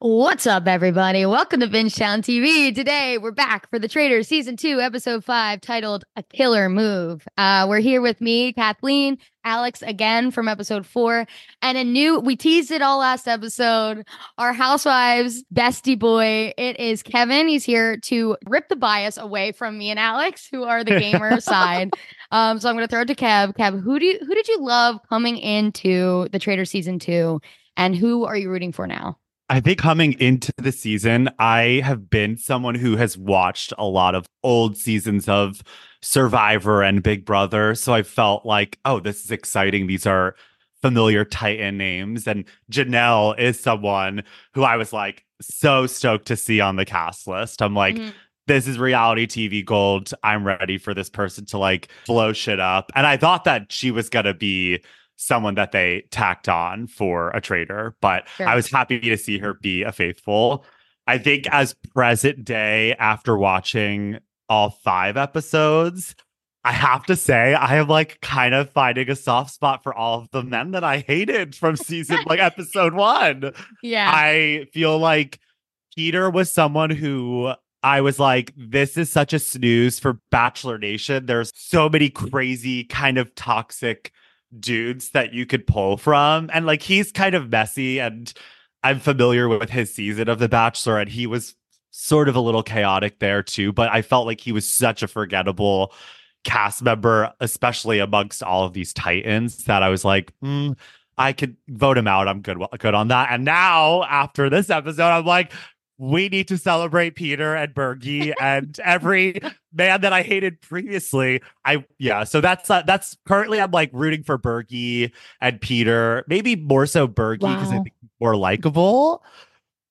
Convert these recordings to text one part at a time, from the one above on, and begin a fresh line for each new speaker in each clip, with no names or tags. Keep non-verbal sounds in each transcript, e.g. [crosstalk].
What's up, everybody? Welcome to Bingetown TV. Today, we're back for The Traitor Season 2, Episode 5, titled A Killer Move. Uh, we're here with me, Kathleen, Alex again from Episode 4, and a new, we teased it all last episode, our Housewives bestie boy. It is Kevin. He's here to rip the bias away from me and Alex, who are the gamer [laughs] side. Um, so I'm going to throw it to Kev. Kev, who, do you, who did you love coming into The Traitor Season 2, and who are you rooting for now?
I think coming into the season, I have been someone who has watched a lot of old seasons of Survivor and Big Brother. So I felt like, oh, this is exciting. These are familiar Titan names. And Janelle is someone who I was like so stoked to see on the cast list. I'm like, mm-hmm. this is reality TV gold. I'm ready for this person to like blow shit up. And I thought that she was going to be someone that they tacked on for a traitor, but sure. I was happy to see her be a faithful. I think as present day, after watching all five episodes, I have to say, I am like kind of finding a soft spot for all of the men that I hated from season like episode one.
Yeah.
I feel like Peter was someone who I was like, this is such a snooze for Bachelor Nation. There's so many crazy, kind of toxic dudes that you could pull from. And like he's kind of messy and I'm familiar with his season of The Bachelor and he was sort of a little chaotic there too, but I felt like he was such a forgettable cast member, especially amongst all of these titans that I was like, mm, I could vote him out. I'm good, good on that. And now after this episode, I'm like, we need to celebrate Peter and Bergie and [laughs] every man that I hated previously. I yeah, so that's uh, that's currently I'm like rooting for Bergie and Peter, maybe more so Bergie because wow. I think more likable.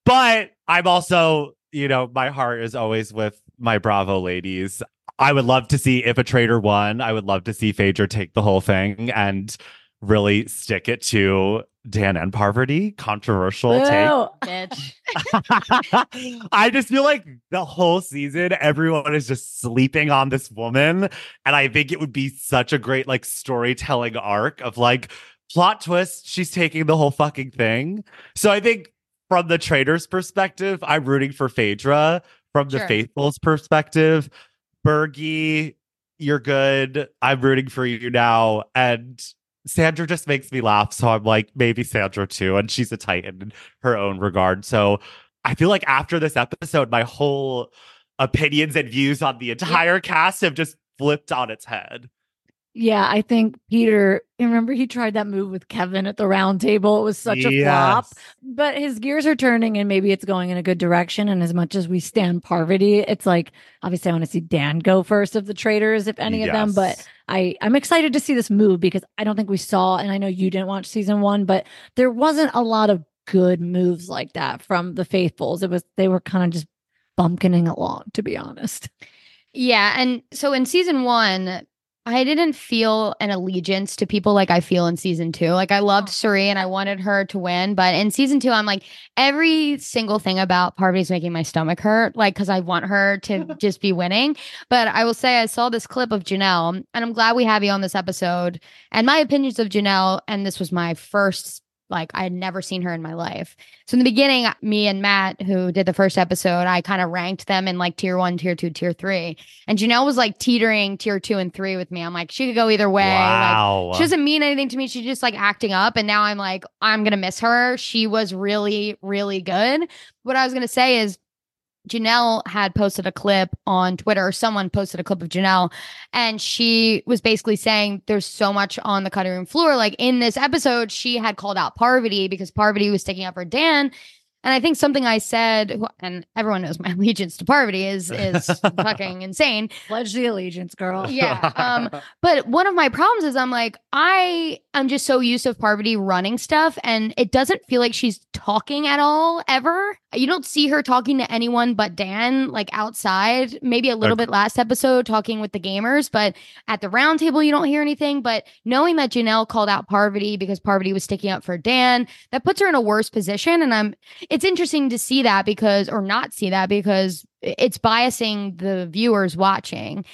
But I'm also, you know, my heart is always with my Bravo ladies. I would love to see if a traitor won. I would love to see Phaedra take the whole thing and really stick it to Dan and Parvati, Controversial Whoa, take. [laughs] I just feel like the whole season, everyone is just sleeping on this woman. And I think it would be such a great like storytelling arc of like plot twist. She's taking the whole fucking thing. So I think from the traitor's perspective, I'm rooting for Phaedra. From the sure. faithful's perspective, Bergie, you're good. I'm rooting for you now. And Sandra just makes me laugh. So I'm like, maybe Sandra too. And she's a titan in her own regard. So I feel like after this episode, my whole opinions and views on the entire cast have just flipped on its head.
Yeah, I think Peter, remember he tried that move with Kevin at the round table. It was such yes. a flop, but his gears are turning and maybe it's going in a good direction. And as much as we stand Parvati, it's like obviously I want to see Dan go first of the traitors, if any yes. of them. But I, I'm excited to see this move because I don't think we saw, and I know you didn't watch season one, but there wasn't a lot of good moves like that from the faithfuls. It was they were kind of just bumpkining along, to be honest.
Yeah. And so in season one, I didn't feel an allegiance to people like I feel in season two. Like I loved oh. Cirie and I wanted her to win, but in season two, I'm like every single thing about Parvati's making my stomach hurt, like because I want her to [laughs] just be winning. But I will say I saw this clip of Janelle, and I'm glad we have you on this episode. And my opinions of Janelle, and this was my first like I had never seen her in my life. So in the beginning, me and Matt, who did the first episode, I kind of ranked them in like tier one, tier two, tier three. And Janelle was like teetering tier two and three with me. I'm like, she could go either way. Wow. Like, she doesn't mean anything to me. She's just like acting up. And now I'm like, I'm gonna miss her. She was really, really good. What I was gonna say is Janelle had posted a clip on Twitter. Someone posted a clip of Janelle, and she was basically saying there's so much on the cutting room floor. Like in this episode, she had called out Parvati because Parvati was sticking up for Dan. And I think something I said, and everyone knows my [laughs] allegiance to Parvati is is [laughs] fucking insane.
Pledge the allegiance, girl.
Yeah. Um, but one of my problems is I'm like, I am just so used to Parvati running stuff, and it doesn't feel like she's talking at all ever. You don't see her talking to anyone but Dan, like outside. Maybe a little okay. bit last episode talking with the gamers, but at the round table you don't hear anything. But knowing that Janelle called out Parvati because Parvati was sticking up for Dan, that puts her in a worse position. And I'm it's interesting to see that because, or not see that because it's biasing the viewers watching.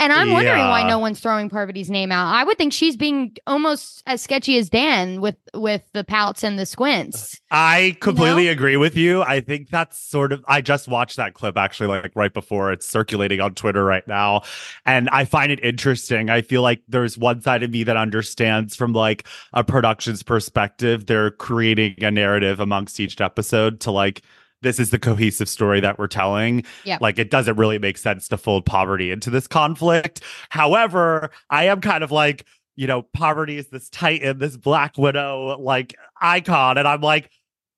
And I'm wondering why no one's throwing Parvati's name out. I would think she's being almost as sketchy as Dan with with the pouts and the squints.
I completely agree with you. I think that's sort of I just watched that clip actually like right before it's circulating on Twitter right now and I find it interesting. I feel like there's one side of me that understands from like a production's perspective they're creating a narrative amongst each episode to like this is the cohesive story that we're telling.
Yeah.
Like it doesn't really make sense to fold Parvati into this conflict. However, I am kind of like, you know, Parvati is this titan, this black widow like icon. And I'm like,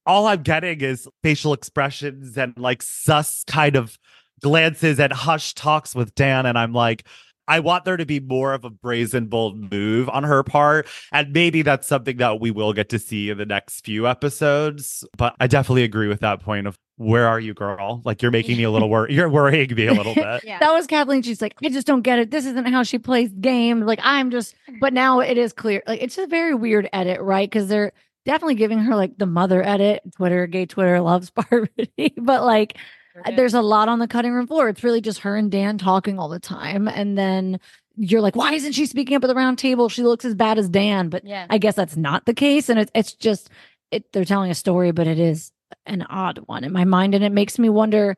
all I'm getting is facial expressions and like sus kind of glances and hush talks with Dan. And I'm like, I want there to be more of a brazen, bold move on her part. And maybe that's something that we will get to see in the next few episodes. But I definitely agree with that point of where are you, girl? Like you're making me a little worried. [laughs] You're worrying me a little [laughs] bit.
Yeah.
That was Kathleen. She's like, I just don't get it. This isn't how she plays games. Like, I'm just, but now it is clear. Like, it's a very weird edit, right? Because they're definitely giving her like the mother edit. Twitter, gay Twitter loves [laughs] Parvati, but like, Uh, there's a lot on the cutting room floor. It's really just her and Dan talking all the time. And then you're like, why isn't she speaking up at the round table? She looks as bad as Dan. But
yeah.
I guess that's not the case. And it's it's just it they're telling a story, but it is an odd one in my mind. And it makes me wonder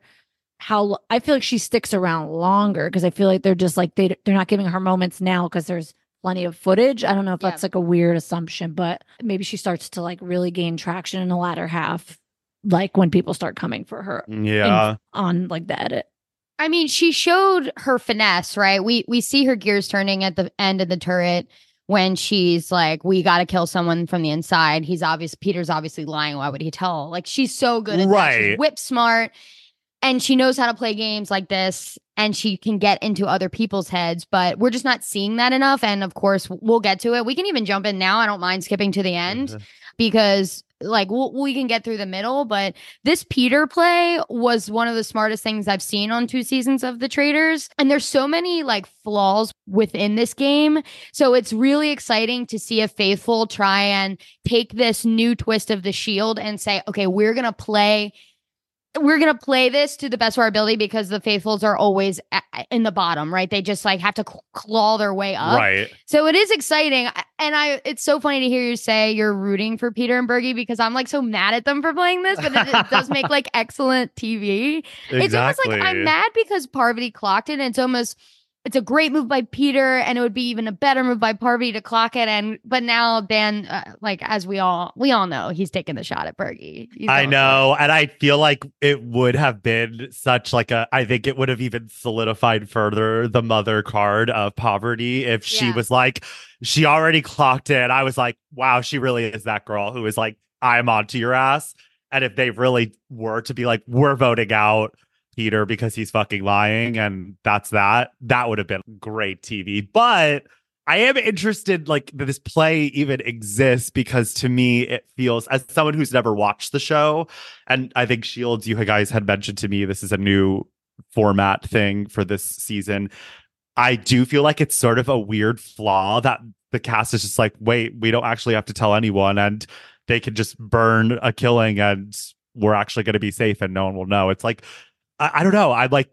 how I feel like she sticks around longer because I feel like they're just like they they're not giving her moments now because there's plenty of footage. I don't know if
Yeah.
that's like a weird assumption, but maybe she starts to like really gain traction in the latter half, like when people start coming for her
Yeah.
on like the edit.
I mean, she showed her finesse, right? We we see her gears turning at the end of the turret when she's like, "We got to kill someone from the inside." He's obvious. Peter's obviously lying. Why would he tell? Like she's so good at that. She's
Right.
whip smart, and she knows how to play games like this, and she can get into other people's heads. But we're just not seeing that enough. And of course, we'll get to it. We can even jump in now. I don't mind skipping to the end
Mhm.
because like we'll, we can get through the middle but this peter play was one of the smartest things i've seen on two seasons of the traitors and there's so many like flaws within this game. So it's really exciting to see a faithful try and take this new twist of the shield and say okay we're gonna play we're gonna play this to the best of our ability because the faithfuls are always in the bottom right they just like have to claw their way up
Right.
so it is exciting. And I it's so funny to hear you say you're rooting for Peter and Bergie because I'm like so mad at them for playing this, but it, it does make like [laughs] excellent TV. Exactly. It's almost like I'm mad because Parvati clocked it. And it's almost it's a great move by Peter, and it would be even a better move by Parvati to clock it. And but now Dan, uh, like as we all we all know, he's taking the shot at Bergie.
I
going for it.
know. And I feel like it would have been such like a I think it would have even solidified further the mother card of Parvati if she
Yeah.
was like she already clocked it. I was like, wow, she really is that girl who is like, I'm onto your ass. And if they really were to be like, we're voting out Peter because he's fucking lying, and that's that, that would have been great TV. But I am interested, like that this play even exists because to me it feels as someone who's never watched the show, and I think Shields, you guys had mentioned to me this is a new format thing for this season. I do feel like it's sort of a weird flaw that the cast is just like, wait, we don't actually have to tell anyone, and they can just burn a killing, and we're actually going to be safe, and no one will know. It's like, I, I don't know. I'm like,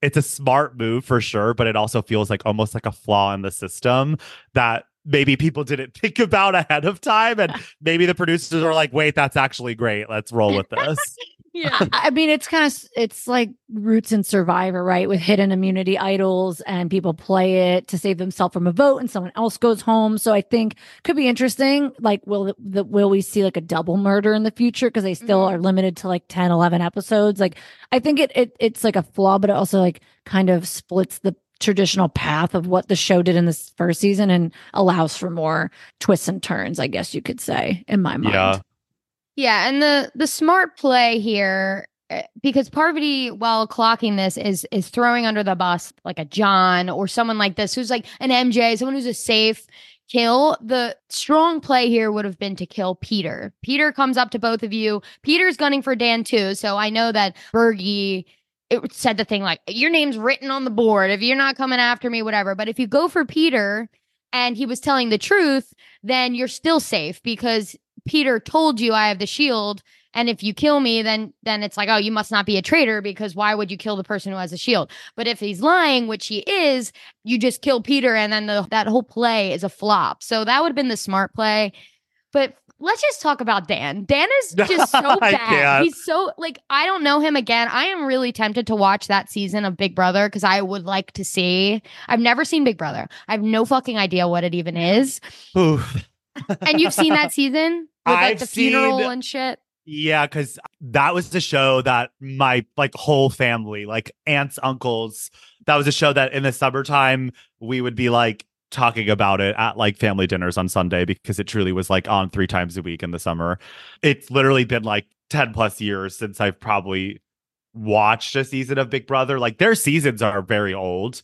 it's a smart move for sure, but it also feels like almost like a flaw in the system that maybe people didn't [laughs] think about ahead of time, and [laughs] maybe the producers are like, wait, that's actually great. Let's roll with this. [laughs]
Yeah.
I I mean, it's kind of it's like roots in Survivor, right? With hidden immunity idols, and people play it to save themselves from a vote, and someone else goes home. So I think could be interesting. Like, will the will we see like a double murder in the future because they still
Mhm.
are limited to like 10, 11 episodes? Like, I think it it it's like a flaw, but it also like kind of splits the traditional path of what the show did in this first season and allows for more twists and turns. I guess you could say, in my mind.
Yeah.
Yeah, and the the smart play here eh, because Parvati, while clocking this, is is throwing under the bus like a John or someone like this who's like an MJ, someone who's a safe kill. The strong play here would have been to kill Peter. Peter comes up to both of you. Peter's gunning for Dan too, so I know that Bergie it said the thing like your name's written on the board if you're not coming after me whatever but if you go for peter and he was telling the truth then you're still safe because peter told you i have the shield And if you kill me, then then it's like, oh, you must not be a traitor because why would you kill the person who has a shield? But if he's lying, which he is, you just kill Peter, and then the, that whole play is a flop. So that would have been the smart play. But let's just talk about Dan. Dan is [laughs] just so bad. He's so like I don't know him again. I am really tempted to watch that season of Big Brother because I would like to see. I've never seen Big Brother. I have no fucking idea what it even is. And you've seen that [laughs] season with like
I've
the funeral
seen-
and shit.
Yeah, because that was the show that my like whole family, like aunts, uncles, that was a show that in the summertime we would be like talking about it at like family dinners on Sunday because it truly was like on three times a week in the summer. It's literally been like 10 plus years since I've probably watched a season of Big Brother. Like their seasons are very old.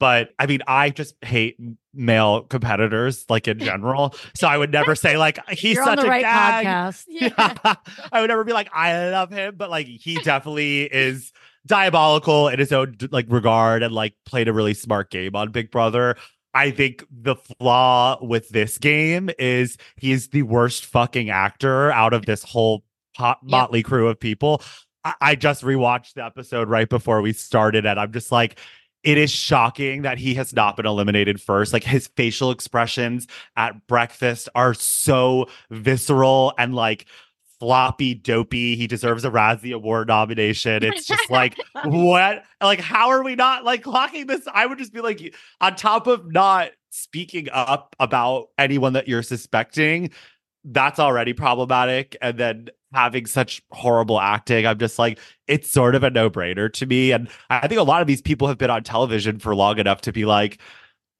But I mean, I just hate male competitors, like in [laughs] general. So I would never say like he's
You're
such
on the
a
right
gag.
podcast. [laughs]
Yeah. [laughs] I would never be like, I love him, but like he definitely is diabolical in his own like regard and like played a really smart game on Big Brother. I think the flaw with this game is he is the worst fucking actor out of this whole pot-
Yep.
motley crew of people. I-, I just rewatched the episode right before we started, and I'm just like, it is shocking that he has not been eliminated first. Like his facial expressions at breakfast are so visceral and like floppy, dopey. He deserves a Razzie Award nomination. It's just [laughs] like, what? Like, how are we not like clocking this? I would just be like, on top of not speaking up about anyone that you're suspecting, that's already problematic. And then having such horrible acting, I'm just like, it's sort of a no brainer to me. And I think a lot of these people have been on television for long enough to be like,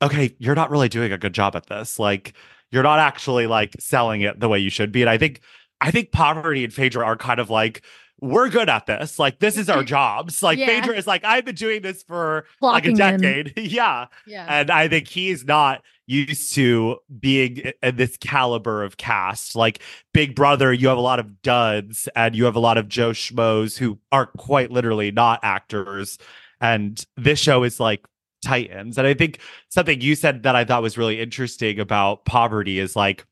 okay, you're not really doing a good job at this. Like, you're not actually like selling it the way you should be. And I think, I think Parvati and Phaedra are kind of like, we're good at this. Like, this is our [clears throat] jobs. Like,
Yeah.
Phaedra is like, I've been doing this for like a decade. [laughs] yeah.
Yeah.
And I think he's not used to being in this caliber of cast. Like Big Brother, you have a lot of duds and you have a lot of Joe Schmoes who are quite literally not actors. And this show is like Titans. And I think something you said that I thought was really interesting about Parvati is like,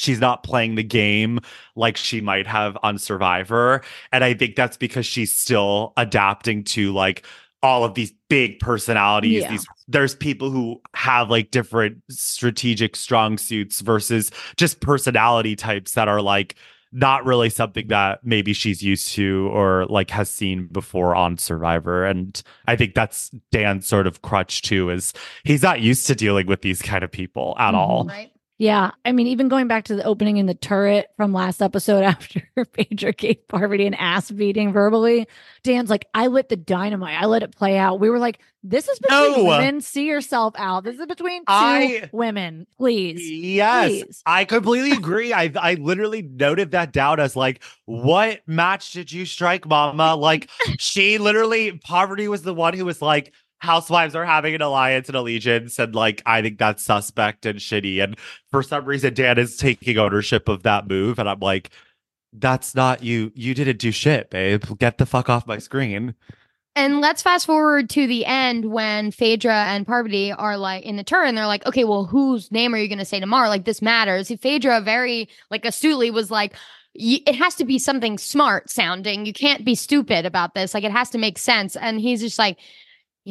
she's not playing the game like she might have on Survivor. And I think that's because she's still adapting to like all of these big personalities.
Yeah.
These there's people who have like different strategic strong suits versus just personality types that are like not really something that maybe she's used to or like has seen before on Survivor. And I think that's Dan's sort of crutch too, is he's not used to dealing with these kind of people at
Mhm.
all.
right.
Yeah. I mean, even going back to the opening in the turret from last episode [laughs] after Phaedra gave Parvati an ass beating verbally, Dan's like, I lit the dynamite. I let it play out. We were like, this is between
No.
women. See yourself out. This is between two
I-
women. Please.
Yes,
Please.
I completely [laughs] agree. I I literally noted that down as like, what match did you strike, Mama? Like, she literally Parvati was the one who was like, housewives are having an alliance and allegiance, and like, I think that's suspect and shitty. And for some reason, Dan is taking ownership of that move, and I'm like, that's not you. You didn't do shit, babe. Get the fuck off my screen.
And let's fast forward to the end when Phaedra and Parvati are like in the turn. They're like, okay, well, whose name are you going to say tomorrow? Like, this matters. Phaedra very like astutely was like, it has to be something smart sounding. You can't be stupid about this. Like, it has to make sense. And he's just like,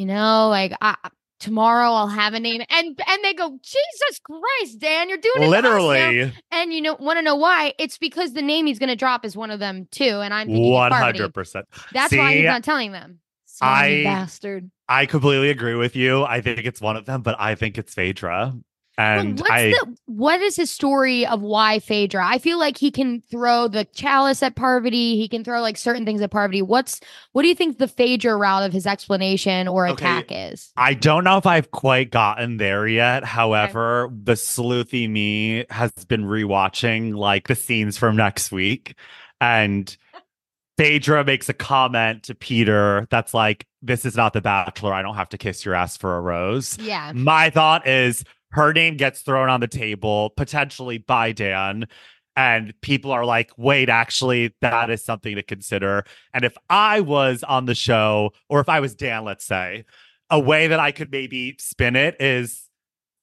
you know, like I, tomorrow I'll have a name. And and they go, Jesus Christ, Dan, you're doing it to us now."
Literally,
And you know, want to know why? It's because the name he's going to drop is one of them too. And I'm
one hundred percent.
That's why he's
See?
not telling them.
Slimy
I-
bastard.
I completely agree with you. I think it's one of them, but I think it's Phaedra. And
what's
I
the what is his story of why Phaedra? I feel like he can throw the chalice at Parvati. He can throw like certain things at Parvati. What's what do you think the Phaedra route of his explanation or
Okay.
attack is?
I don't know if I've quite gotten there yet. However, the sleuthy me has been rewatching like the scenes from next week. And Phaedra makes a comment to Peter that's like, This is not the bachelor. I don't have to kiss your ass for a rose.
Yeah.
My thought is her name gets thrown on the table, potentially by Dan. And people are like, wait, actually, that is something to consider. And if I was on the show, or if I was Dan, let's say, a way that I could maybe spin it is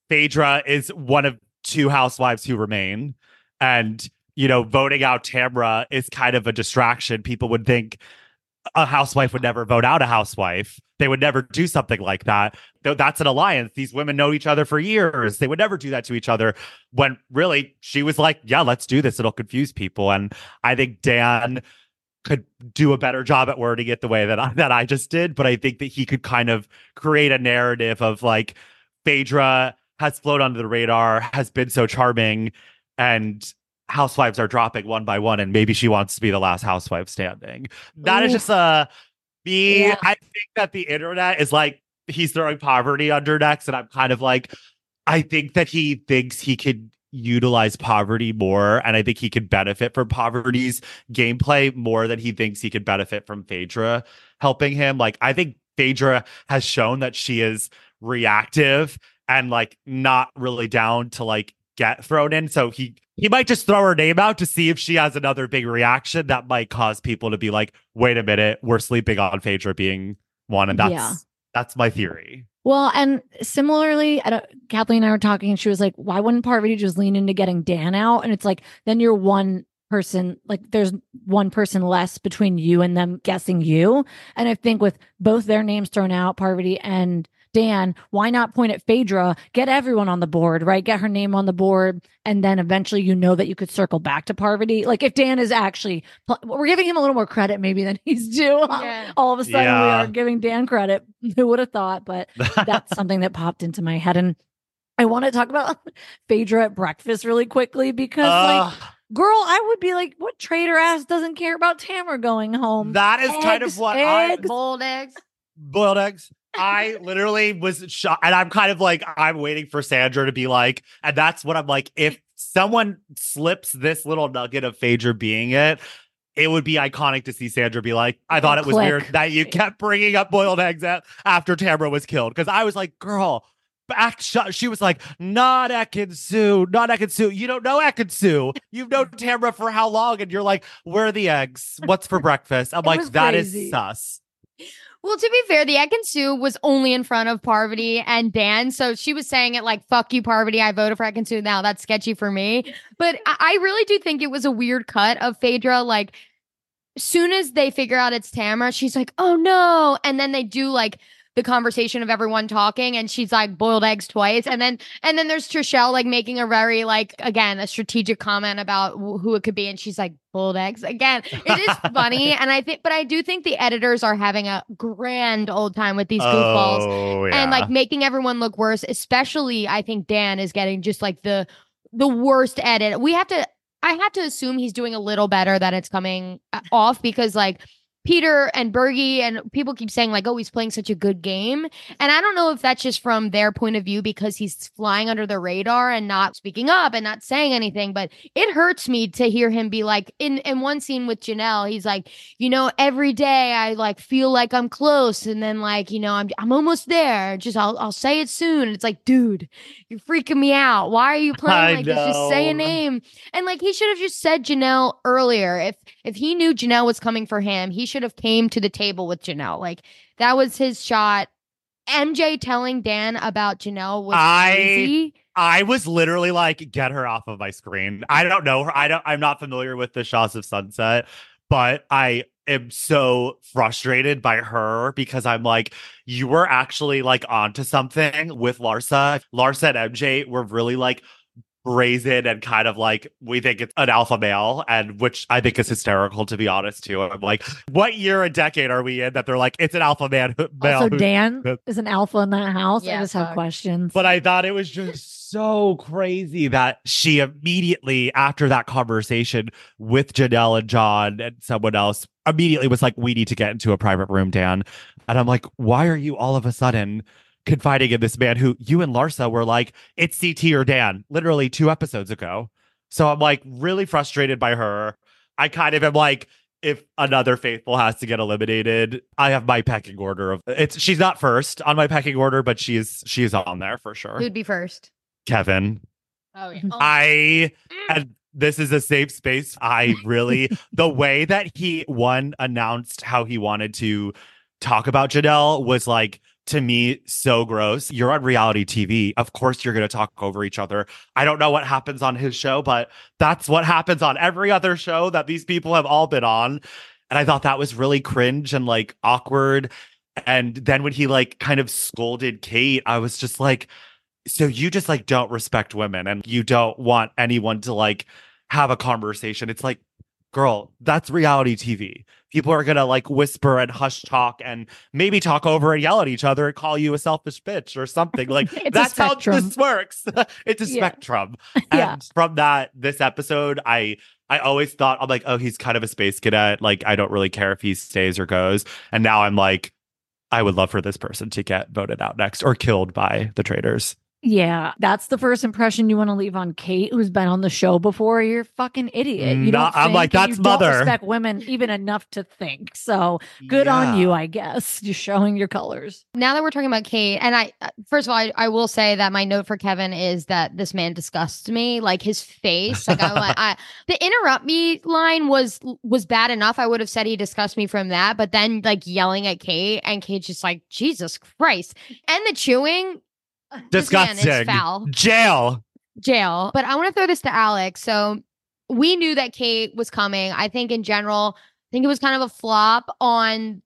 Phaedra is one of two housewives who remain. And you know, voting out Tamra is kind of a distraction. People would think a housewife would never vote out a housewife. They would never do something like that. That's an alliance. These women know each other for years. They would never do that to each other. When really she was like, "Yeah, let's do this. It'll confuse people." And I think Dan could do a better job at wording it the way that I, that I just did. But I think that he could kind of create a narrative of like Phaedra has flown under the radar, has been so charming, and housewives are dropping one by one, and maybe she wants to be the last housewife standing. That Ooh. is just a uh, me. Yeah. I think that the internet is like he's throwing Parvati under next, and I'm kind of like, I think that he thinks he could utilize Parvati more, and I think he could benefit from Parvati's gameplay more than he thinks he could benefit from Phaedra helping him. Like, I think Phaedra has shown that she is reactive and like not really down to like get thrown in. So he he might just throw her name out to see if she has another big reaction that might cause people to be like, wait a minute, we're sleeping on Phaedra being one. And that's yeah. that's my theory.
Well, and similarly, I Kathleen and I were talking, and she was like, why wouldn't Parvati just lean into getting Dan out? And it's like, then you're one person, like there's one person less between you and them guessing you. And I think with both their names thrown out, Parvati and Dan, why not point at Phaedra, get everyone on the board, right? Get her name on the board. And then eventually you know that you could circle back to Parvati. Like if Dan is actually, we're giving him a little more credit maybe than [laughs] he's due. Yeah. All of a sudden yeah. we are giving Dan credit. [laughs] Who would have thought? But that's [laughs] something that popped into my head. And I want to talk about Phaedra at breakfast really quickly because uh. like, Girl, I would be like, what traitor ass doesn't care about Tamra going home?
That is eggs, kind of what
eggs, I boiled eggs.
Boiled eggs. I literally was shocked. And I'm kind of like, I'm waiting for Sandra to be like, and that's what I'm like, if someone slips this little nugget of Phaedra being it, it would be iconic to see Sandra be like, I thought it was weird that you kept bringing up boiled eggs after Tamra was killed. Cause I was like, girl, back shot. She was like, not Ekin-Su, not Ekin-Su. You don't know Ekin-Su. You've known Tamra for how long? And you're like, where are the eggs? What's for breakfast? I'm like, that crazy. is sus.
Well, to be fair, the Ekin-Su was only in front of Parvati and Dan. So she was saying it like, fuck you, Parvati. I voted for Ekin-Su. Now that's sketchy for me. But I really do think it was a weird cut of Phaedra. Like, soon as they figure out it's Tamra, she's like, oh no. And then they do like the conversation of everyone talking and she's like boiled eggs twice. And then and then there's Trishelle like making a very like again a strategic comment about who it could be and she's like boiled eggs. Again it is funny [laughs] and I think but I do think the editors are having a grand old time with these goofballs oh, yeah. and like making everyone look worse especially I think Dan is getting just like the the worst edit. We have to I have to assume he's doing a little better that it's coming uh, off because like Peter and Bergie and people keep saying like, oh, he's playing such a good game. And I don't know if that's just from their point of view because he's flying under the radar and not speaking up and not saying anything. But it hurts me to hear him be like in, in one scene with Janelle, he's like, you know, every day I like feel like I'm close. And then like, you know, I'm I'm almost there. Just I'll I'll say it soon. And It's like, dude, you're freaking me out. Why are you [laughs] playing like this? Just say a name. And like he should have just said Janelle earlier. If if he knew Janelle was coming for him, he should should have came to the table with Janelle. Like that was his shot. MJ telling Dan about Janelle was I, crazy.
I was literally like, get her off of my screen. I don't know her. I don't I'm not familiar with the Shahs of Sunset, but I am so frustrated by her because I'm like, you were actually like onto something with Larsa. Larsa and MJ were really like brazen and kind of like we think it's an alpha male and which i think is hysterical to be honest too. I'm like what year and decade are we in that they're like it's an alpha man [laughs] male
also dan [laughs] is an alpha in that house. Yeah, i just fuck. have questions.
But i thought it was just so crazy that she immediately after that conversation with janelle and john and someone else immediately was like we need to get into a private room dan. And i'm like why are you all of a sudden confiding in this man who you and Larsa were like, it's CT or Dan, literally two episodes ago. So I'm like really frustrated by her. I kind of am like, if another faithful has to get eliminated, I have my pecking order of it's she's not first on my pecking order, but she's she's on there for sure.
Who'd be first?
Kevin.
Oh yeah. Oh.
I mm. and this is a safe space. I really the [laughs] way that he one announced how he wanted to talk about Janelle was like to me so gross. You're on reality TV. Of course, you're going to talk over each other. I don't know what happens on his show, but that's what happens on every other show that these people have all been on. And I thought that was really cringe and like awkward. And then when he like kind of scolded Kate, I was just like, so you just like don't respect women and you don't want anyone to like have a conversation. It's like, girl, that's reality TV. People are gonna like whisper and hush talk and maybe talk over and yell at each other and call you a selfish bitch or something. Like [laughs] that's how this works. [laughs] it's a yeah. spectrum. [laughs]
yeah.
From that, this episode, I I always thought I'm like, oh, he's kind of a space cadet. Like, I don't really care if he stays or goes. And now I'm like, I would love for this person to get voted out next or killed by the traitors.
Yeah, that's the first impression you want to leave on Kate, who's been on the show before. You're a fucking idiot. You don't.
I'm like that's mother.
respect women even enough to think. So good yeah. on you, I guess. [laughs] You're showing your colors.
Now that we're talking about Kate, and I uh, first of all, I, I will say that my note for Kevin is that this man disgusts me. Like his face. Like I, [laughs] I the interrupt me line was was bad enough. I would have said he disgusts me from that, but then like yelling at Kate, and Kate's just like Jesus Christ, and the chewing [laughs]
Disgusting.
foul.
Jail.
Jail. But I want to throw this to Alex. So we knew that Kate was coming. I think in general, I think it was kind of a flop on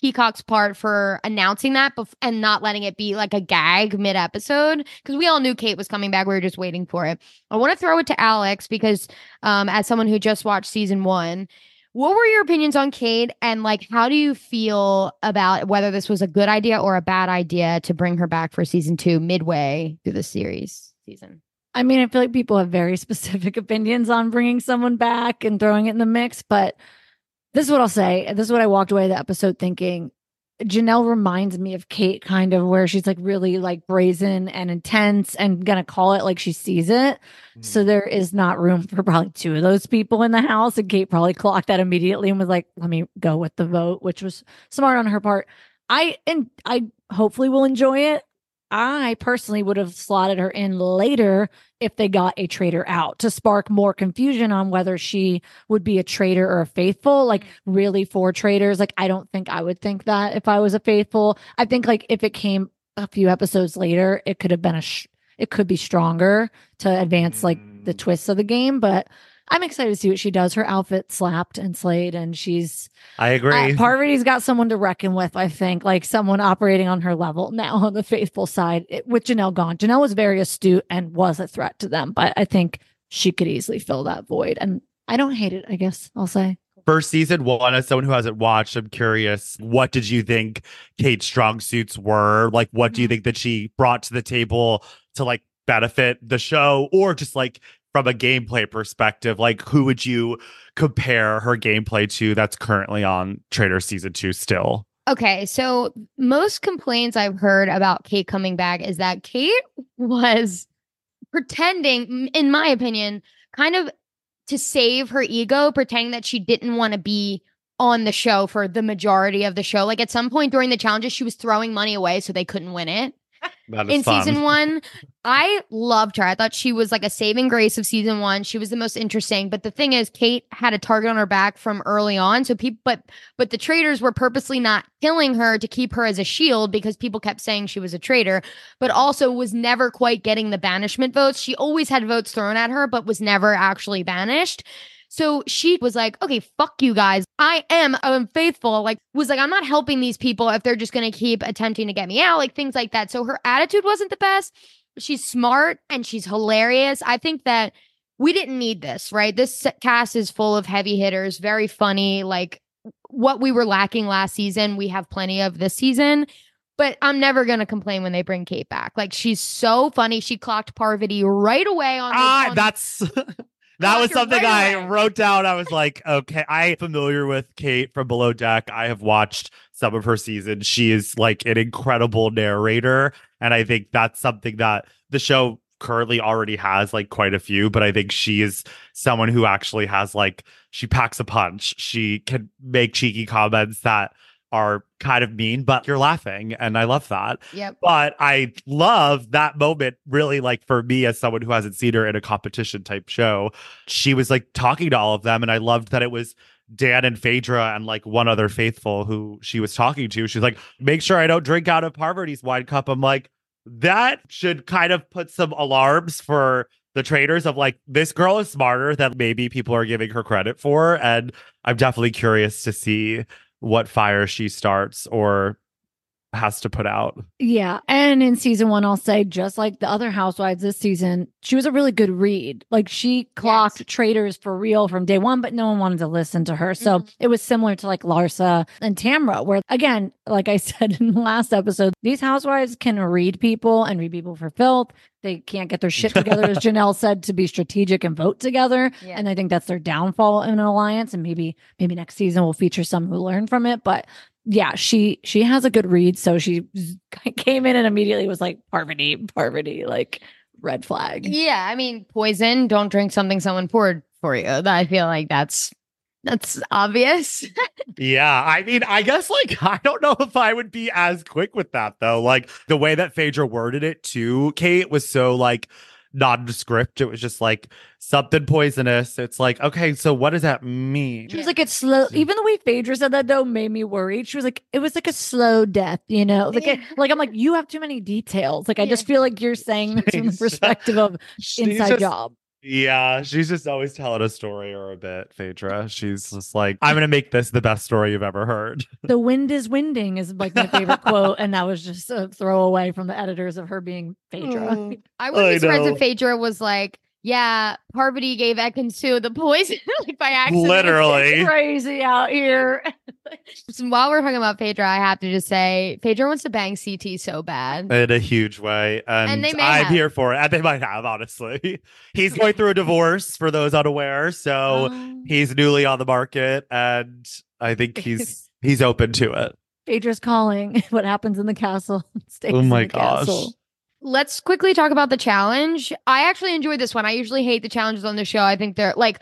Peacock's part for announcing that bef- and not letting it be like a gag mid episode because we all knew Kate was coming back. We were just waiting for it. I want to throw it to Alex because, um, as someone who just watched season one, what were your opinions on Kate and like how do you feel about whether this was a good idea or a bad idea to bring her back for season 2 midway through the series season?
I mean, I feel like people have very [laughs] specific opinions on bringing someone back and throwing it in the mix, but this is what I'll say. This is what I walked away the episode thinking. Janelle reminds me of Kate, kind of where she's like really like brazen and intense and gonna call it like she sees it. Mm. So there is not room for probably two of those people in the house. And Kate probably clocked that immediately and was like, let me go with the vote, which was smart on her part. I and I hopefully will enjoy it. I personally would have slotted her in later if they got a traitor out to spark more confusion on whether she would be a traitor or a faithful. Like, really, for traitors, like, I don't think I would think that if I was a faithful. I think, like, if it came a few episodes later, it could have been a, sh- it could be stronger to advance like the mm. twists of the game. But I'm excited to see what she does. Her outfit slapped and slayed, and she's.
I agree.
Uh, Parvati's got someone to reckon with. I think, like someone operating on her level now on the faithful side. It, with Janelle gone, Janelle was very astute and was a threat to them, but I think she could easily fill that void. And I don't hate it. I guess I'll say.
First season one, as someone who hasn't watched, I'm curious. What did you think Kate's strong suits were? Like, what do you mm-hmm. think that she brought to the table to like benefit the show, or just like from a gameplay perspective, like who would you compare her gameplay to that's currently on Traitor season two still?
Okay, so most complaints I've heard about Kate coming back is that Kate was pretending, in my opinion, kind of to save her ego, pretending that she didn't want to be on the show for the majority of the show. Like at some point during the challenges, she was throwing money away so they couldn't win it in fun. season one. [laughs] I loved her. I thought she was like a saving grace of season one. She was the most interesting. But the thing is, Kate had a target on her back from early on. So people, but but the traitors were purposely not killing her to keep her as a shield because people kept saying she was a traitor. But also was never quite getting the banishment votes. She always had votes thrown at her, but was never actually banished. So she was like, okay, fuck you guys. I am unfaithful. Like, was like, I'm not helping these people if they're just going to keep attempting to get me out, like things like that. So her attitude wasn't the best. She's smart and she's hilarious. I think that we didn't need this, right? This cast is full of heavy hitters, very funny. Like, what we were lacking last season, we have plenty of this season. But I'm never gonna complain when they bring Kate back. Like she's so funny. She clocked Parvati right away on.
Ah, on- that's [laughs] that was something right I wrote down. I was like, okay, I'm familiar with Kate from Below Deck. I have watched some of her seasons. She is like an incredible narrator. And I think that's something that the show currently already has like quite a few, but I think she is someone who actually has like, she packs a punch. She can make cheeky comments that are kind of mean, but you're laughing. And I love that.
Yep.
But I love that moment, really, like for me, as someone who hasn't seen her in a competition type show, she was like talking to all of them. And I loved that it was Dan and Phaedra and like one other faithful who she was talking to. She's like, make sure I don't drink out of Parvati's wine cup. I'm like, that should kind of put some alarms for the traitors of like this girl is smarter than maybe people are giving her credit for and i'm definitely curious to see what fire she starts or has to put out.
Yeah. And in season one, I'll say, just like the other housewives this season, she was a really good read. Like she clocked yes. traitors for real from day one, but no one wanted to listen to her. So mm-hmm. it was similar to like Larsa and Tamra, where again, like I [laughs] said in the last episode, these housewives can read people and read people for filth. They can't get their shit [laughs] together, as Janelle said, to be strategic and vote together. Yeah. And I think that's their downfall in an alliance. And maybe, maybe next season we'll feature some who learn from it. But yeah, she she has a good read. So she [laughs] came in and immediately was like Parvati, Parvati, like red flag.
Yeah, I mean, poison. Don't drink something someone poured for you. I feel like that's that's obvious. [laughs]
yeah, I mean, I guess like [laughs] I don't know if I would be as quick with that though. Like the way that Phaedra worded it too, Kate was so like nondescript. It was just like something poisonous. It's like, okay, so what does that mean?
She was like, it's slow. Even the way Phaedra said that though made me worried. She was like, it was like a slow death, you know? Like, yeah. like I'm like, you have too many details. Like, I just feel like you're saying this from the [laughs] perspective of inside just, job.
Yeah, she's just always telling a story or a bit, Phaedra. She's just like, I'm [laughs] gonna make this the best story you've ever heard. [laughs]
The wind is winding is like my favorite quote, and that was just a throwaway from the editors of her being Phaedra.
Mm. [laughs] I wouldn't be surprised if Phaedra was like, yeah, Parvati gave Ekin-Su the poison [laughs] like by accident.
Literally
it's crazy out here. [laughs]
so while we're talking about Phaedra, I have to just say Phaedra wants to bang CT so bad
in a huge way, and, and I'm have. here for it. And they might have, honestly. [laughs] He's going through a divorce for those unaware, so um, he's newly on the market, and I think he's he's open to it.
Phaedra's calling. What happens in the castle?
Stays oh my gosh. Castle
let's quickly talk about the challenge. I actually enjoyed this one. I usually hate the challenges on the show. I think they're like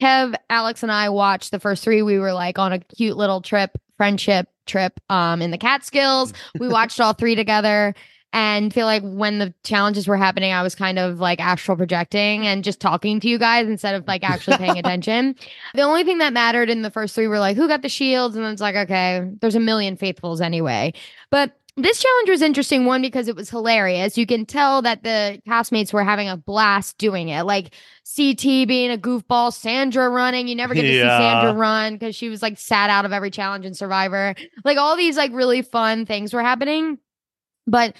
Kev, Alex, and I watched the first three. We were like on a cute little trip, friendship trip um in the Catskills. We [laughs] watched all three together and feel like when the challenges were happening, I was kind of like astral projecting and just talking to you guys instead of like actually paying [laughs] attention. The only thing that mattered in the first three were like who got the shields, and then it's like, okay, there's a million faithfuls anyway. But this challenge was interesting one because it was hilarious. You can tell that the castmates were having a blast doing it. Like CT being a goofball, Sandra running. You never get to yeah. see Sandra run because she was like sat out of every challenge in Survivor. Like all these like really fun things were happening. But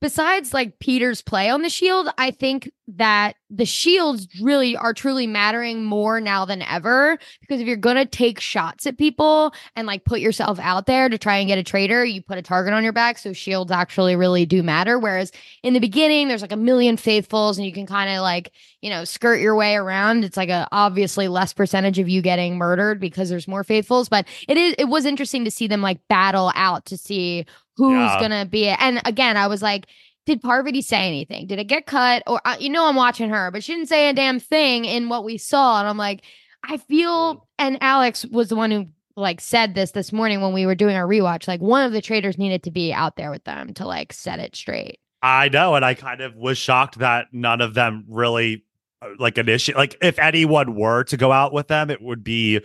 besides like Peter's play on the shield, I think that the shields really are truly mattering more now than ever because if you're going to take shots at people and like put yourself out there to try and get a traitor, you put a target on your back. So shields actually really do matter. Whereas in the beginning, there's like a million faithfuls and you can kind of like, you know, skirt your way around. It's like a obviously less percentage of you getting murdered because there's more faithfuls, but it is, it was interesting to see them like battle out to see who's yeah. gonna be it. And again, I was like, did Parvati say anything? Did it get cut? Or uh, you know, I'm watching her, but she didn't say a damn thing in what we saw. And I'm like, I feel. And Alex was the one who like said this this morning when we were doing our rewatch. Like one of the traitors needed to be out there with them to like set it straight.
I know, and I kind of was shocked that none of them really uh, like initiate. Like if anyone were to go out with them, it would be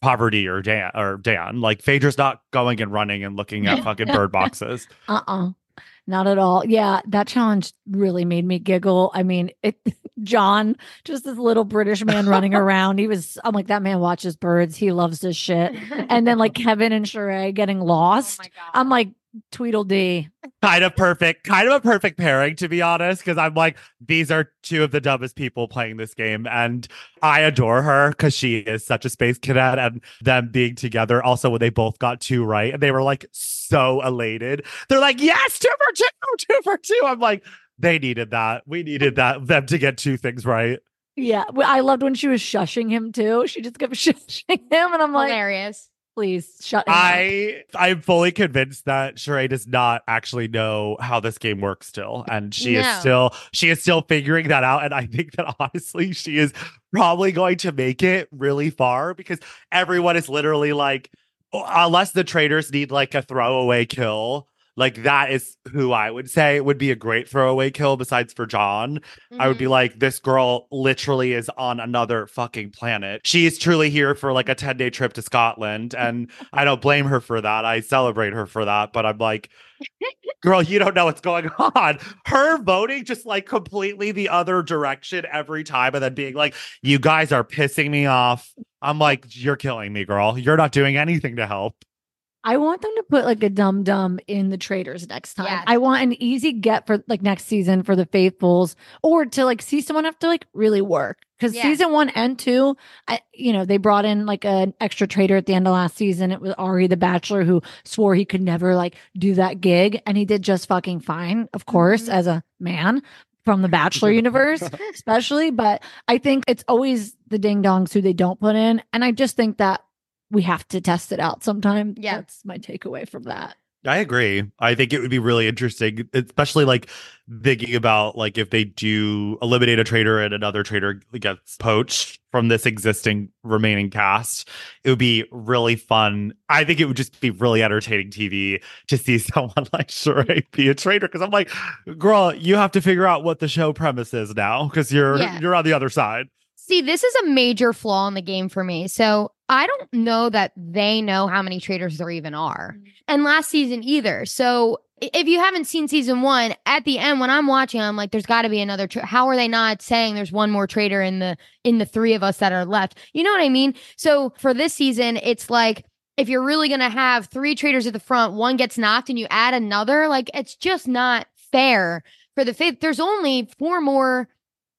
Parvati or Dan or Dan. Like Phaedra's not going and running and looking at fucking [laughs] bird boxes.
Uh uh-uh. uh Not at all. Yeah, that challenge really made me giggle. I mean, it [laughs] John, just this little British man running [laughs] around. He was I'm like, that man watches birds. He loves this shit. And then like [laughs] Kevin and Sheree getting oh lost. Oh I'm like, Tweedledee.
Kind of perfect, kind of a perfect pairing, to be honest, because I'm like, these are two of the dumbest people playing this game. And I adore her because she is such a space cadet and them being together. Also, when they both got two right and they were like so elated, they're like, yes, two for two, two for two. I'm like, they needed that. We needed that, them to get two things right.
Yeah. I loved when she was shushing him too. She just kept [laughs] shushing him. And I'm like,
hilarious
please shut
I up. I'm fully convinced that Sheree does not actually know how this game works still. And she no. is still she is still figuring that out. And I think that [laughs] honestly she is probably going to make it really far because everyone is literally like oh, unless the traitors need like a throwaway kill like that is who I would say would be a great throwaway kill besides for John. I would be
Mhm.
like, this girl literally is on another fucking planet. She is truly here for like a 10 day trip to Scotland. And I don't blame her for that. I celebrate her for that. But I'm like, girl, you don't know what's going [laughs] on. Her voting just like completely the other direction every time and then being like, you guys are pissing me off. I'm like, you're killing me, girl. You're not doing anything to help.
I want them to put like a dum dum in the traitors next time.
Yes.
I want an easy get for like next season for the faithfuls, or to like see someone have to like really work because
Yeah.
season one and two, I you know they brought in like an extra traitor at the end of last season. It was Ari the Bachelor who swore he could never like do that gig, and he did just fucking fine, of course,
Mhm.
as a man from the Bachelor universe [laughs] especially. But I think it's always the ding dongs who they don't put in. And I just think that we have to test it out sometime.
Yeah.
That's my takeaway from that.
I agree. I think it would be really interesting, especially like thinking about like if they do eliminate a traitor and another traitor gets poached from this existing remaining cast. It would be really fun. I think it would just be really entertaining TV to see [laughs] someone like Sheree be a traitor. Cause I'm like, girl, you have to figure out what the show premise is now because you're
Yeah.
you're on the other side.
See, this is a major flaw in the game for me. So I don't know that they know how many traitors there even are. Mm-hmm. And last season either. So if you haven't seen season one, at the end when I'm watching, I'm like, there's got to be another. Tra- how are they not saying there's one more traitor in the in the three of us that are left? You know what I mean? So for this season, it's like if you're really gonna have three traitors at the front, one gets knocked, and you add another, like it's just not fair for the fifth. There's only four more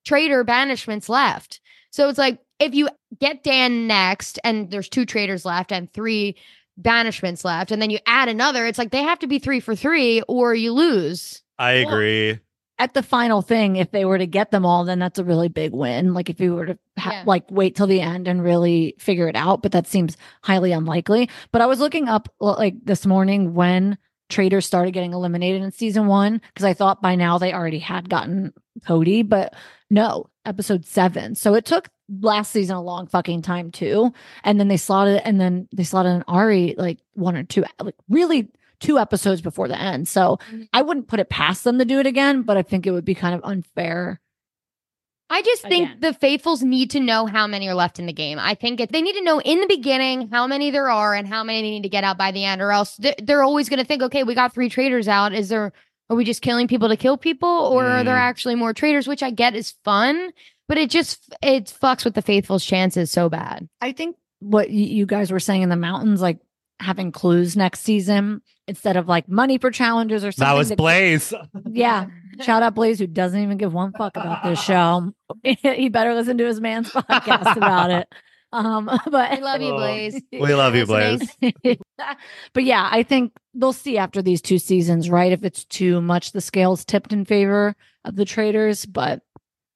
traitor banishments left. So it's like if you get Dan next and there's two traitors left and three banishments left, and then you add another, it's like they have to be three for three or you lose.
I
Well,
agree.
At the final thing, if they were to get them all, then that's a really big win. Like if you were to ha-
Yeah.
like wait till the end and really figure it out, but that seems highly unlikely. But I was looking up like this morning when traitors started getting eliminated in season one because I thought by now they already had gotten Cody, but no, episode seven. So it took last season a long fucking time too. And then they slotted and then they slotted an Arie like one or two, like really two episodes before the end. So mm-hmm. I wouldn't put it past them to do it again, but I think it would be kind of unfair.
I just think
Again.
the faithfuls need to know how many are left in the game. I think it, they need to know in the beginning how many there are and how many they need to get out by the end, or else they're, they're always going to think, okay, we got three traitors out. Is there, are we just killing people to kill people, or are there
Mm.
actually more traitors? Which I get is fun, but it just it fucks with the faithfuls' chances so bad.
I think what y- you guys were saying in the mountains, like having clues next season instead of like money for challenges or something.
That was
to-
Blaze.
Yeah. [laughs] Shout out Blaze, who doesn't even give one fuck about this show. [laughs] he better listen to his man's podcast about it. Um, [laughs] but
I love you, Blaze.
We love you, Blaze. [laughs]
but yeah, I think they'll see after these two seasons, right? If it's too much, the scales tipped in favor of the traitors. But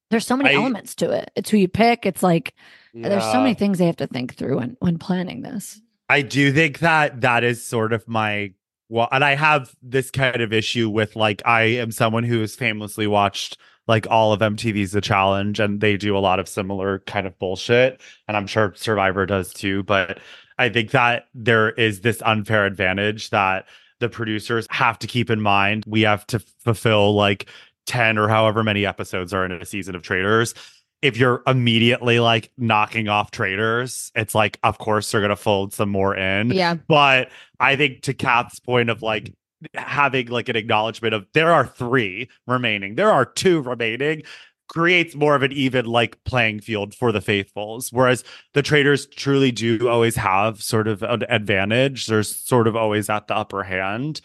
there's so many
I-
elements to it. It's who you pick. It's like there's so many things they have to think through when when planning this.
I do think that that is sort of my well, and I have this kind of issue with like I am someone who has famously watched like all of MTV's The Challenge, and they do a lot of similar kind of bullshit, and I'm sure Survivor does too. But I think that there is this unfair advantage that the producers have to keep in mind. We have to fulfill like 10 or however many episodes are in a season of Traitors if you're immediately like knocking off traitors, it's like, of course, they're going to fold some more in.
Yeah.
But I think to Kath's point of like having like an acknowledgement of there are three remaining, there are two remaining, creates more of an even like playing field for the faithfuls. Whereas the traitors truly do always have sort of an advantage. They're sort of always at the upper hand.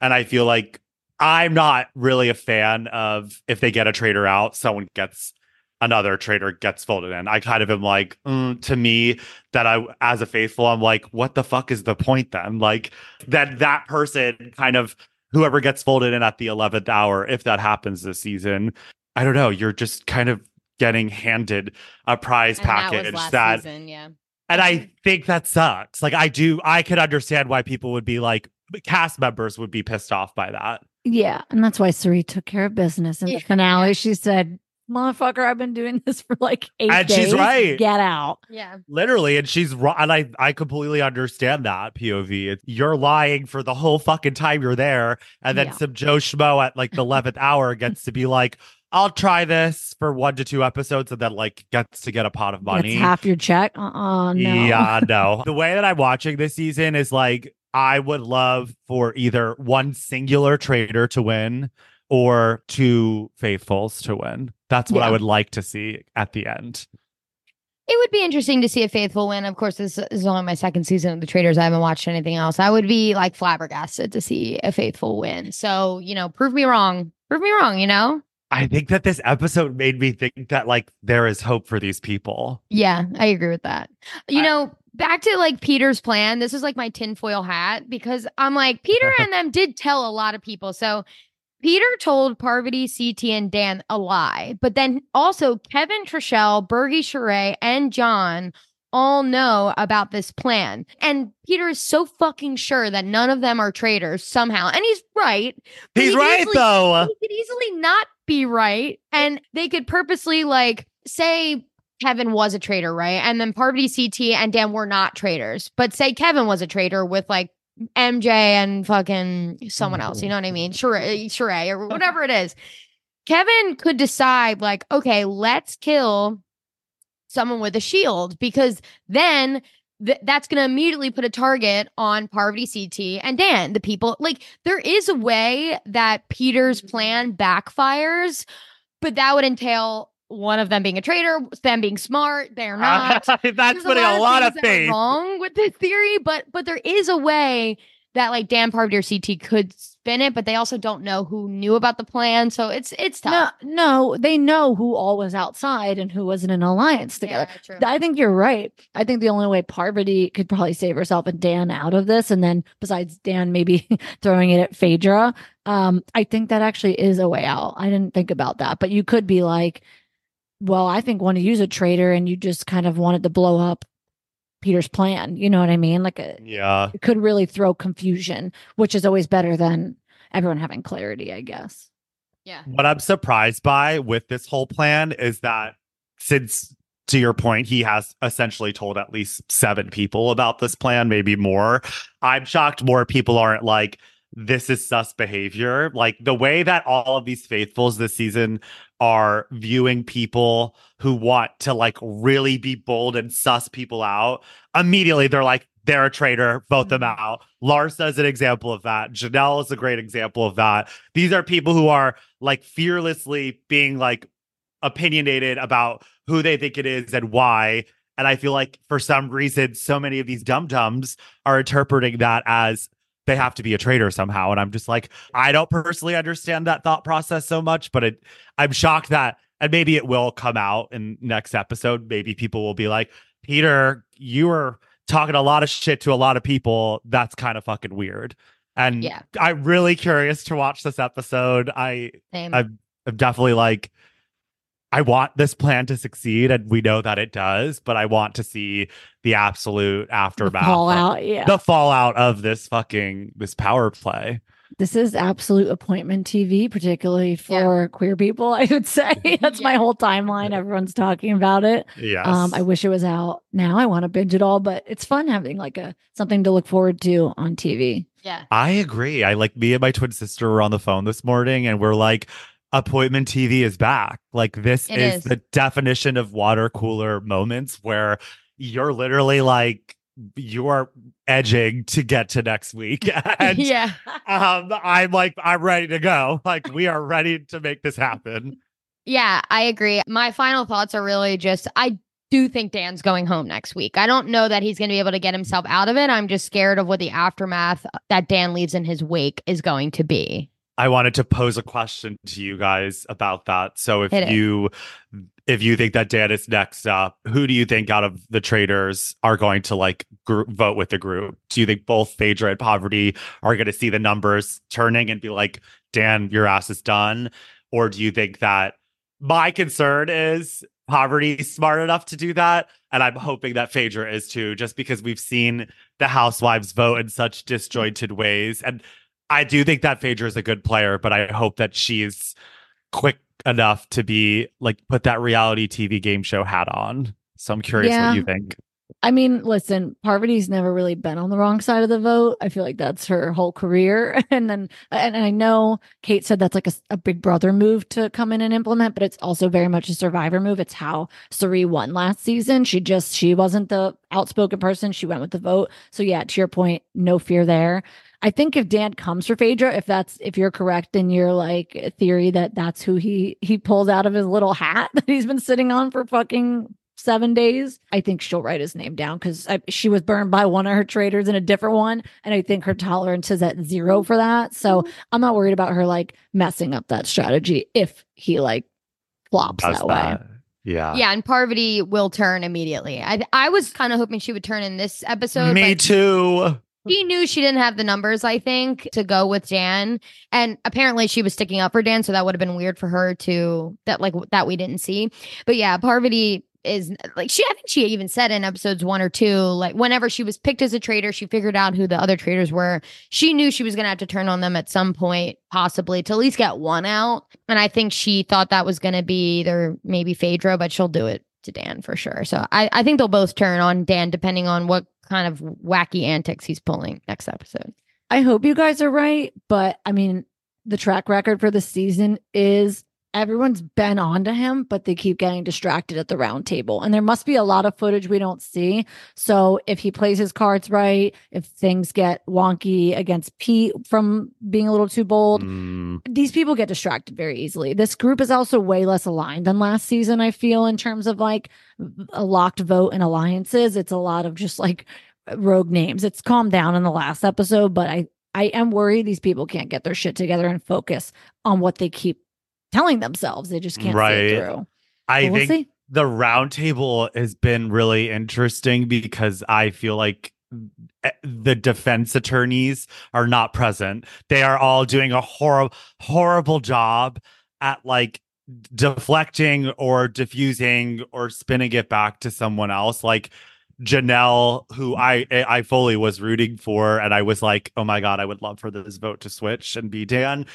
And I feel like I'm not really a fan of if they get a traitor out, someone gets another traitor gets folded in. I kind of am like, mm, to me, that I, as a faithful, I'm like, what the fuck is the point then? Like that that person kind of whoever gets folded in at the 11th hour, if that happens this season, I don't know. You're just kind of getting handed a prize
And that was
package
last
that,
season, yeah.
and I think that sucks. Like I do, I could understand why people would be like, cast members would be pissed off by that.
Yeah, and that's why Cirie took care of business in
Yeah.
the finale. She said, motherfucker, I've been doing this for like eight
And
days.
she's right.
Get out.
Yeah.
Literally, and she's wrong. And I, I completely understand that POV. It's, you're lying for the whole fucking time you're there. And then
Yeah.
some Joe Schmo at like the [laughs] 11th hour gets to be like, I'll try this for one to two episodes and then like gets to get a pot of money.
That's half your check. Uh-uh, no.
Yeah, [laughs] no. the way that I'm watching this season is like I would love for either one singular traitor to win or two faithfuls to win. That's what I would like to see at the end.
It would be interesting to see a faithful win. Of course, this is only my second season of the Traitors. I haven't watched anything else. I would be like flabbergasted to see a faithful win. So, you know, prove me wrong. Prove me wrong, you know?
I think that this episode made me think that like there is hope for these people.
Yeah, I agree with that. You
I-
know, back to like Peter's plan. This is like my tinfoil hat because I'm like, Peter [laughs] and them did tell a lot of people. So Peter told Parvati, CT, and Dan a lie. But then also Kevin, Trishelle, Bergie, Sheree, and John all know about this plan. And Peter is so fucking sure that none of them are traitors somehow. And he's right. but he
He's right
easily-
though.
he could easily not be right. And they could purposely like say Kevin was a traitor, right? And then Parvati, CT, and Dan were not traitors. But say Kevin was a traitor with like MJ and fucking someone else. You know what I mean? Mm-hmm. Sheree, Sheree or whatever it is. Kevin could decide, like, okay, let's kill someone with a shield because then th- that's going to immediately put a target on Parvati CT and Dan, the people. Like, there is a way that Peter's plan backfires, but that would entail one of them being a traitor, them being smart. They're not. [laughs]
That's
There's
putting a lot of
things that are
faith.
wrong with this theory, but but there is a way that like Dan Parvati or CT could spin it, but they also don't know who knew about the plan, so it's it's tough.
No, no, they know who all was outside and who was in an alliance together.
Yeah.
I think you're right. I think the only way Parvati could probably save herself and Dan out of this, and then besides Dan maybe [laughs] throwing it at Phaedra, um, I think that actually is a way out. I didn't think about that, but you could be like, well, I think want to use a traitor, and you just kind of wanted to blow up Peter's plan. You know what I mean? Like a,
Yeah.
it could really throw confusion, which is always better than everyone having clarity, I guess.
yeah.
What I'm surprised by with this whole plan is that since to your point, he has essentially told at least seven people about this plan, maybe more. I'm shocked more people aren't like, this is sus behavior. Like the way that all of these faithfuls this season are viewing people who want to like really be bold and suss people out, immediately they're like, they're a traitor, vote them
Mhm.
out. Larsa is an example of that. Janelle is a great example of that. These are people who are like fearlessly being like opinionated about who they think it is and why. And I feel like for some reason, so many of these dum dums are interpreting that as they have to be a traitor somehow. And I'm just like, I don't personally understand that thought process so much, but it, I'm shocked that, and maybe it will come out in next episode. Maybe people will be like, Peter, you were talking a lot of shit to a lot of people. That's kind of fucking weird. And
Yeah.
I'm really curious to watch this episode. I
Same.
I'm definitely like I want this plan to succeed and we know that it does, but I want to see the absolute aftermath. of-
Fallout, yeah.
The fallout of this fucking this power play.
this is absolute appointment TV, particularly for queer people. I would say [laughs] that's my whole timeline. Everyone's talking about it.
Yes.
Um, I wish it was out now. I want to binge it all, but it's fun having like a something to look forward to on TV.
yeah.
I agree. I like me and my twin sister were on the phone this morning and we're like, appointment TV is back. Like this is,
is.
the definition of water cooler moments where you're literally like you are edging to get to next week. [laughs] and [laughs]
yeah.
um, I'm like, I'm ready to go. Like we are ready to make this happen.
Yeah, I agree. My final thoughts are really just I do think Dan's going home next week. I don't know that he's going to be able to get himself out of it. I'm just scared of what the aftermath that Dan leaves in his wake is going to be.
I wanted to pose a question to you guys about that. So if
Hit it.
you if you think that Dan is next up, who do you think out of the traitors are going to like vote with the group? Do you think both Phaedra and Parvati are going to see the numbers turning and be like, Dan, your ass is done? Or do you think that my concern is Parvati smart enough to do that? And I'm hoping that Phaedra is too, just because we've seen the housewives vote in such disjointed ways. And I do think that Phaedra is a good player, but I hope that she's quick enough to be like put that reality TV game show hat on. So I'm curious
Yeah.
what you think.
I mean, listen, Parvati's never really been on the wrong side of the vote. I feel like that's her whole career. [laughs] And then, and I know Kate said that's like a, a big brother move to come in and implement, but it's also very much a survivor move. It's how Cirie won last season. She just, she wasn't the outspoken person. She went with the vote. So yeah, to your point, no fear there. I think if Dan comes for Phaedra, if that's if you're correct in your like theory that that's who he he pulled out of his little hat [laughs] that he's been sitting on for fucking seven days, I think she'll write his name down because she was burned by one of her traitors in a different one, and I think her tolerance is at zero for that. So mm-hmm. I'm not worried about her like messing up that strategy if he like flops
Does
that, way.
Yeah.
Yeah, and Parvati will turn immediately. I I was kind of hoping she would turn in this episode.
Me
but
too.
She knew she didn't have the numbers, I think, to go with Dan. And apparently she was sticking up for Dan, so that would have been weird for her to that like that we didn't see. But yeah, Parvati is like she I think she even said in episodes one or two, like whenever she was picked as a traitor, she figured out who the other traitors were. She knew she was gonna have to turn on them at some point, possibly to at least get one out. And I think she thought that was gonna be either maybe Phaedra, but she'll do it to Dan for sure. So I, I think they'll both turn on Dan depending on what kind of wacky antics he's pulling next episode.
I hope you guys are right, but I mean, the track record for the season is everyone's been on to him, but they keep getting distracted at the round table. And there must be a lot of footage we don't see. So if he plays his cards right, if things get wonky against Pete from being a little too bold,
Mm,
these people get distracted very easily. This group is also way less aligned than last season, I feel, in terms of like a locked vote and alliances. It's a lot of just like rogue names. It's calmed down in the last episode, but I I am worried these people can't get their shit together and focus on what they keep telling themselves. They just can't see
Right.
it through.
I
But
think
see.
the roundtable has been really interesting because I feel like eh, the defense attorneys are not present. They are all doing a horrible, horrible job at like deflecting or diffusing or spinning it back to someone else. Like Janelle, who I I fully was rooting for, and I was like, oh my god, I would love for this vote to switch and be Dan.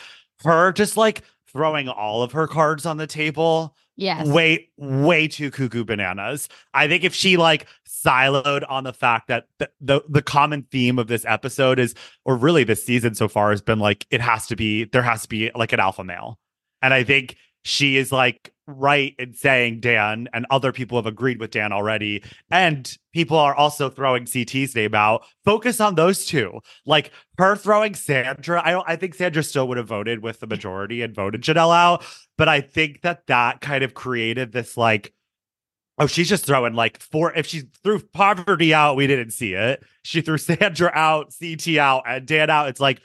Her just like throwing all of her cards on the table
Yes.
way way too cuckoo bananas i think if she like siloed on the fact that the, the the common theme of this episode is or really this season so far has been like it has to be there has to be like an alpha male and i think she is like right in saying dan and other people have agreed with dan already and people are also throwing ct's name out focus on those two like her throwing sandra i don't i think sandra still would have voted with the majority and voted janelle out but I think that that kind of created this like, oh, she's just throwing like four. If she threw Parvati out, we didn't see it. She threw Sandra out, CT out, and Dan out. It's like,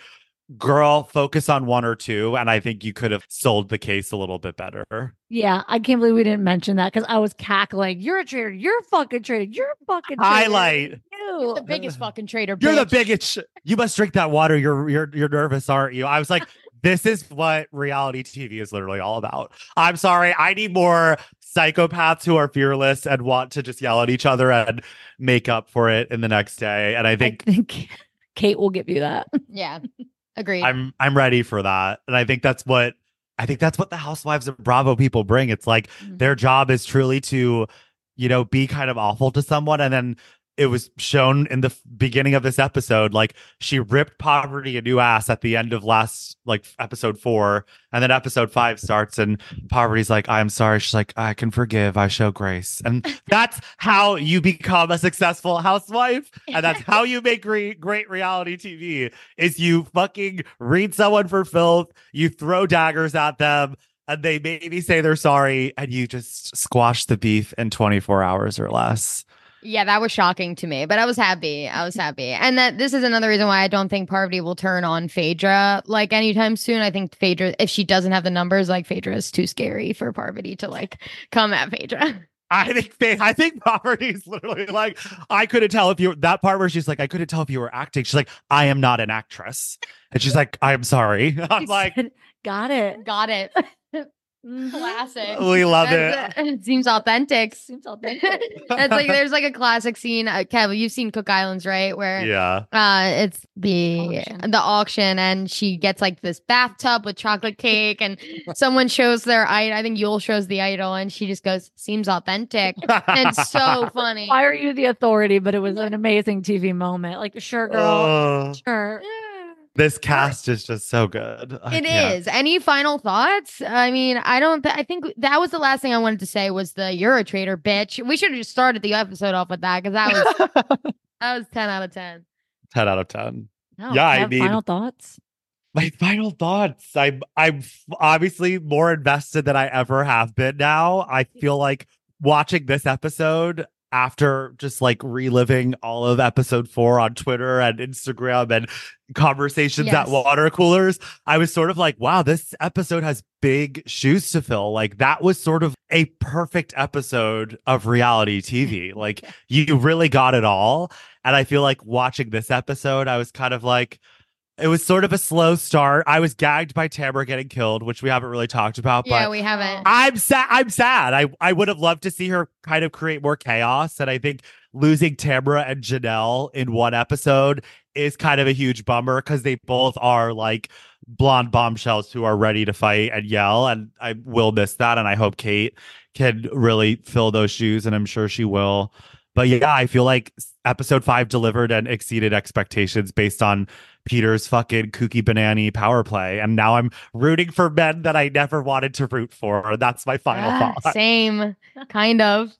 girl, focus on one or two. And I think you could have sold the case a little bit better.
Yeah, I can't believe we didn't mention that because I was cackling. You're a traitor. You're a fucking traitor. You're a fucking traitor.
Highlight.
You.
the biggest fucking traitor.
You're the biggest. You must drink that water. You're you're you're nervous, aren't you? I was like, [laughs] this is what reality TV is literally all about. I'm sorry. I need more psychopaths who are fearless and want to just yell at each other and make up for it in the next day. And I
I
think
think Kate will give you that.
Yeah. Agreed.
I'm I'm ready for that. And I think that's what I think that's what the Housewives of Bravo people bring. It's like
Mhm.
their job is truly to, you know, be kind of awful to someone. And then it was shown in the beginning of this episode, like she ripped Parvati a new ass at the end of last like episode four. And then episode five starts and Parvati's like, I'm sorry. She's like, I can forgive, I show grace. And [laughs] that's how you become a successful housewife. And that's how you make great great reality TV is you fucking read someone for filth, you throw daggers at them, and they maybe say they're sorry, and you just squash the beef in 24 hours or less.
Yeah, that was shocking to me, but I was happy. I was happy. And that this is another reason why I don't think Parvati will turn on Phaedra like anytime soon. I think Phaedra, if she doesn't have the numbers, like Phaedra is too scary for Parvati to like come at Phaedra.
I think I think Parvati is literally like I couldn't tell if you that part where she's like I couldn't tell if you were acting. She's like I am not an actress, and she's like I'm sorry. [laughs] I'm
He
like
said, got it.
Got it. [laughs]
Mhm.
Classic.
We love it.
That's- [laughs] It seems authentic.
Seems authentic. [laughs]
That's like there's like a classic scene. Uh, Kev, you've seen Cook Islands, right? Where
Yeah.
uh, it's the
Auction.
the auction, and she gets like this bathtub with chocolate cake, and someone shows their idol. I think Yul shows the idol, and she just goes, "Seems authentic." And it's so [laughs] funny.
Why are you the authority? But it was an amazing TV moment. Like, sure, girl.
Oh,
Sure.
This cast is just so good. I
It
can't.
is. Any final thoughts? I mean, I don't. Th- I think that was the last thing I wanted to say was the "You're a traitor, bitch." We should have just started the episode off with that because that was [laughs] that was ten out of ten.
10 out of 10.
No,
Yeah, I
have
mean-
final thoughts.
My final thoughts. I'm I'm obviously more invested than I ever have been now. I feel like watching this episode after just like reliving all of episode 4 on Twitter and Instagram and conversations at water coolers, I was sort of like, wow, this episode has big shoes to fill. Like that was sort of a perfect episode of reality TV. [laughs] Like you really got it all. And I feel like watching this episode, I was kind of like, it was sort of a slow start. I was gagged by Tamara getting killed, which we haven't really talked about,
Yeah,
but
we haven't.
I'm sad. I'm sad. I, I would have loved to see her kind of create more chaos. And I think losing Tamara and Janelle in one episode is kind of a huge bummer because they both are like blonde bombshells who are ready to fight and yell. And I will miss that. And I hope Kate can really fill those shoes. And I'm sure she will. But yeah, I feel like episode five delivered and exceeded expectations based on Peter's fucking kooky banana power play. And now I'm rooting for men that I never wanted to root for. That's my final
Ah,
thought.
Same, kind of.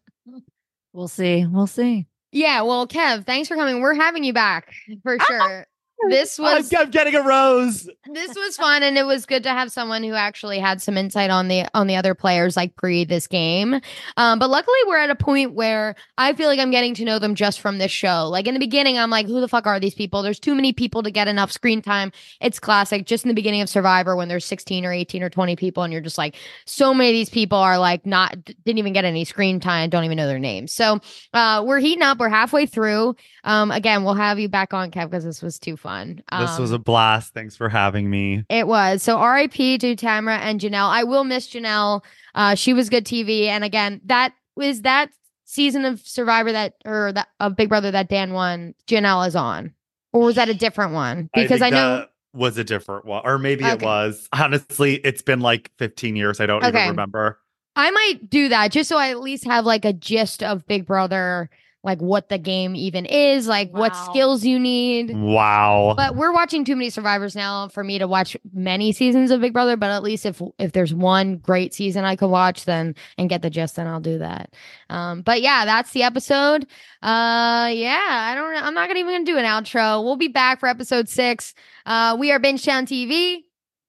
We'll see. We'll see.
Yeah. Well, Kev, thanks for coming. We're having you back for sure. This [laughs]
I'm,
was
I'm getting a rose.
this was fun and it was good to have someone who actually had some insight on the on the other players like pre this game. Um but luckily we're at a point where i feel like i'm getting to know them just from this show. Like in the beginning i'm like who the fuck are these people? There's too many people to get enough screen time. It's classic. Just in the beginning of survivor when there's 16 or 18 or 20 people and you're just like so many of these people are like not didn't even get any screen time don't even know their names. So uh we're heating up. We're halfway through. Um again we'll have you back on kev because this was too fun
this was
Um,
a blast. Thanks for having me.
it was. So RIP to Tamara and Janelle. I will miss Janelle. Uh, she was good TV. And again, that was that season of Survivor that or that of Big Brother that Dan won, Janelle is on. Or was that a different one? Because I,
think
know
was a different one, or maybe it was. Honestly, it's been like 15 years. I don't
Okay.
even remember.
I might do that just so I at least have like a gist of Big Brother, like what the game even is, like what skills you need.
Wow.
But we're watching too many survivors now for me to watch many seasons of Big Brother. But at least if if there's one great season I could watch, then and get the gist, then I'll do that. Um, but yeah, that's the episode. Uh, yeah, I don't. I'm not gonna even gonna do an outro. We'll be back for episode six. Uh, we are Binge Town TV,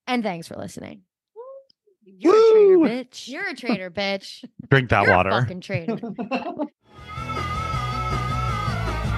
and thanks for listening.
You're a traitor, bitch.
You're a traitor, bitch. [laughs]
Drink that
You're a
water.
fucking traitor. [laughs]